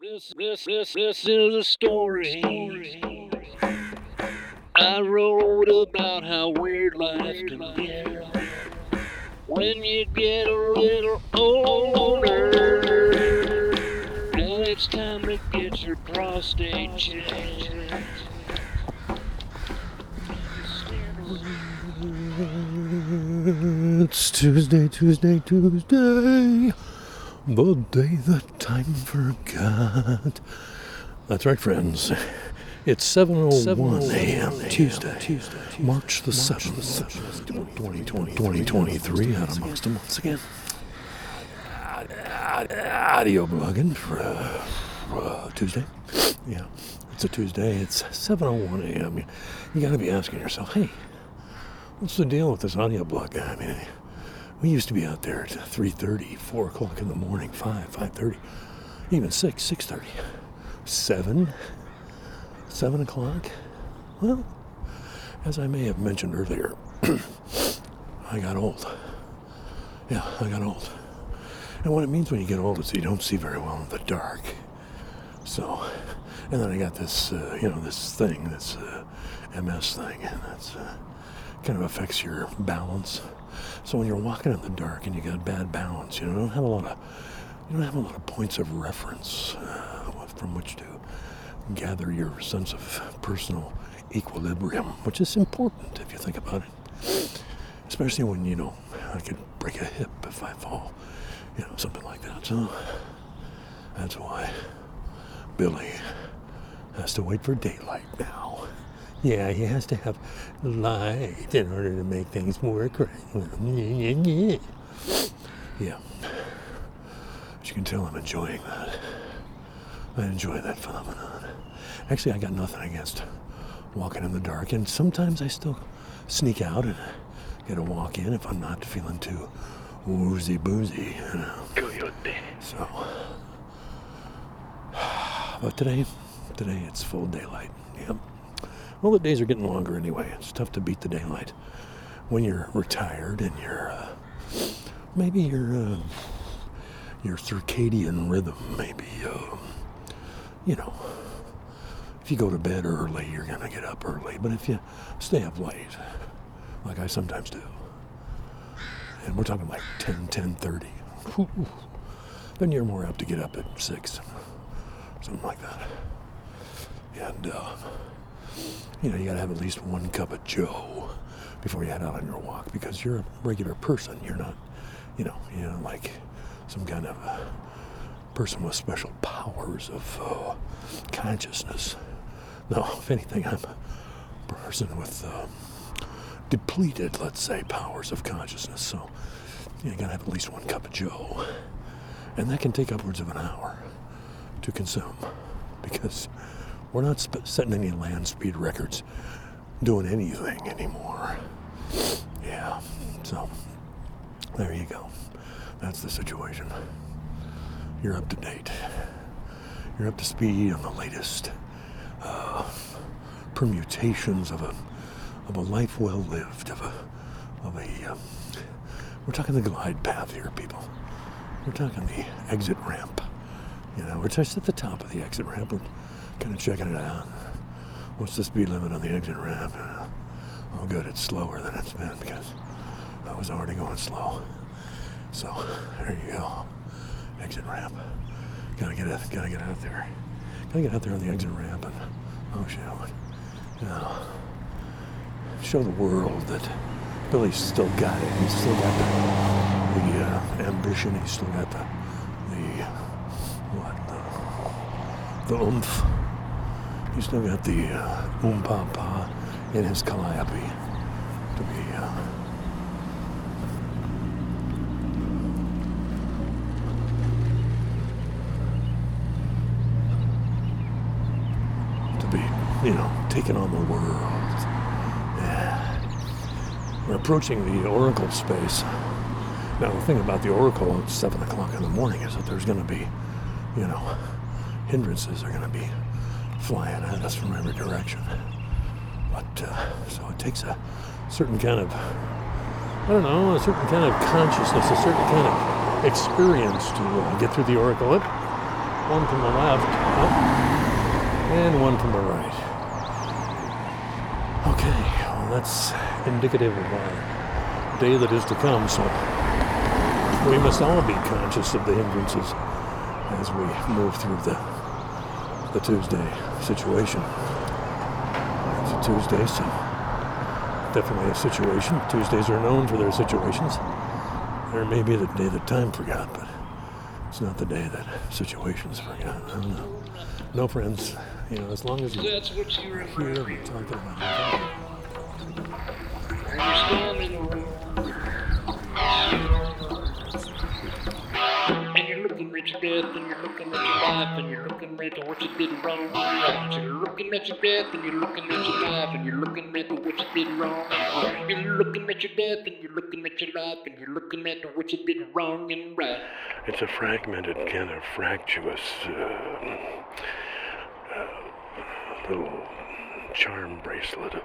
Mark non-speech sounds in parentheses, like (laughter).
This, this, this, this is a story. I wrote about how weird life can get when you get a little older. Now it's time to get your prostate checked. It's Tuesday, Tuesday, Tuesday. The day that time forgot. That's right, friends. It's 7.01 a.m. Tuesday, Tuesday, March the 7th, 2023, out amongst them once again. Audio blogging for uh, uh, Tuesday. Yeah, it's a Tuesday. It's 7.01 a.m. You, you got to be asking yourself, hey, what's the deal with this audio blog? I mean, we used to be out there at 3.30, 4 o'clock in the morning, 5, 5.30, even 6, 6.30, 7, 7 o'clock. Well, as I may have mentioned earlier, (clears throat) I got old. Yeah, I got old. And what it means when you get old is you don't see very well in the dark. So, and then I got this, uh, you know, this thing, this uh, MS thing, and that's uh, kind of affects your balance. So when you're walking in the dark and you got bad balance, you don't have a lot of, you don't have a lot of points of reference uh, from which to gather your sense of personal equilibrium, which is important if you think about it. Especially when you know I could break a hip if I fall, you know, something like that. So that's why Billy has to wait for daylight now. Yeah, he has to have light in order to make things work right. Yeah. As you can tell, I'm enjoying that. I enjoy that phenomenon. Actually, I got nothing against walking in the dark, and sometimes I still sneak out and get a walk in if I'm not feeling too woozy boozy, you know. So, (sighs) but today, today it's full daylight. Yep. Well, the days are getting longer anyway. It's tough to beat the daylight. When you're retired and you're uh, maybe your uh, your circadian rhythm maybe uh, you know if you go to bed early you're gonna get up early. But if you stay up late like i sometimes do and we're talking like 10 10 30 then you're more apt to get up at 6 something like that. And uh, you know you gotta have at least one cup of joe before you head out on your walk because you're a regular person. You're not you know you know like some kind of uh, person with special powers of uh, consciousness. No (laughs) if anything i'm a person with um, depleted let's say powers of consciousness. So you, know, you gotta have at least one cup of joe. And that can take upwards of an hour to consume (laughs) because we're not sp- setting any land speed records doing anything anymore. Yeah, so there you go. That's the situation. You're up to date. You're up to speed on the latest uh, permutations of a of a life well lived, of a of a. Um, we're talking the glide path here, people. We're talking the exit ramp. You know, we're just at the top of the exit ramp. We're kind of checking it out. What's the speed limit on the exit ramp? Oh, good, it's slower than it's been because I was already going slow. So there you go, exit ramp. Gotta get it, gotta get out there. Gotta get out there on the exit ramp and oh shit, you know, show the world that Billy's still got it. He's still got the, the uh, ambition. He's still got the the what the, the oomph. He's still got the uh, oom pa pa in his calliope to be. Uh, to be, you know, taking on the world. Yeah. We're approaching the Oracle space. Now, the thing about the Oracle at 7 o'clock in the morning is that there's going to be, you know, hindrances are going to be flying at us from every direction. But, uh, so it takes a certain kind of, I don't know, a certain kind of consciousness, a certain kind of experience to uh, get through the Oracle. It, one from the left, up, and one from the right. Okay, well, that's indicative of our day that is to come, so we must all be conscious of the hindrances as we move through the, the Tuesday situation. It's a Tuesday, so definitely a situation. Tuesdays are known for their situations. There may be the day that time forgot, but it's not the day that situations forgot. I don't know. No friends, you know, as long as you're That's what you here talking about And death, and you're looking at your life, and you're looking at what you did wrong right. You're looking at your death, and you're looking at your life, and you're looking at what you did wrong. You're looking at your death, and you're looking at your life, and you're looking at what you did wrong and right. It's a fragmented, kind of fractious uh, uh, little charm bracelet of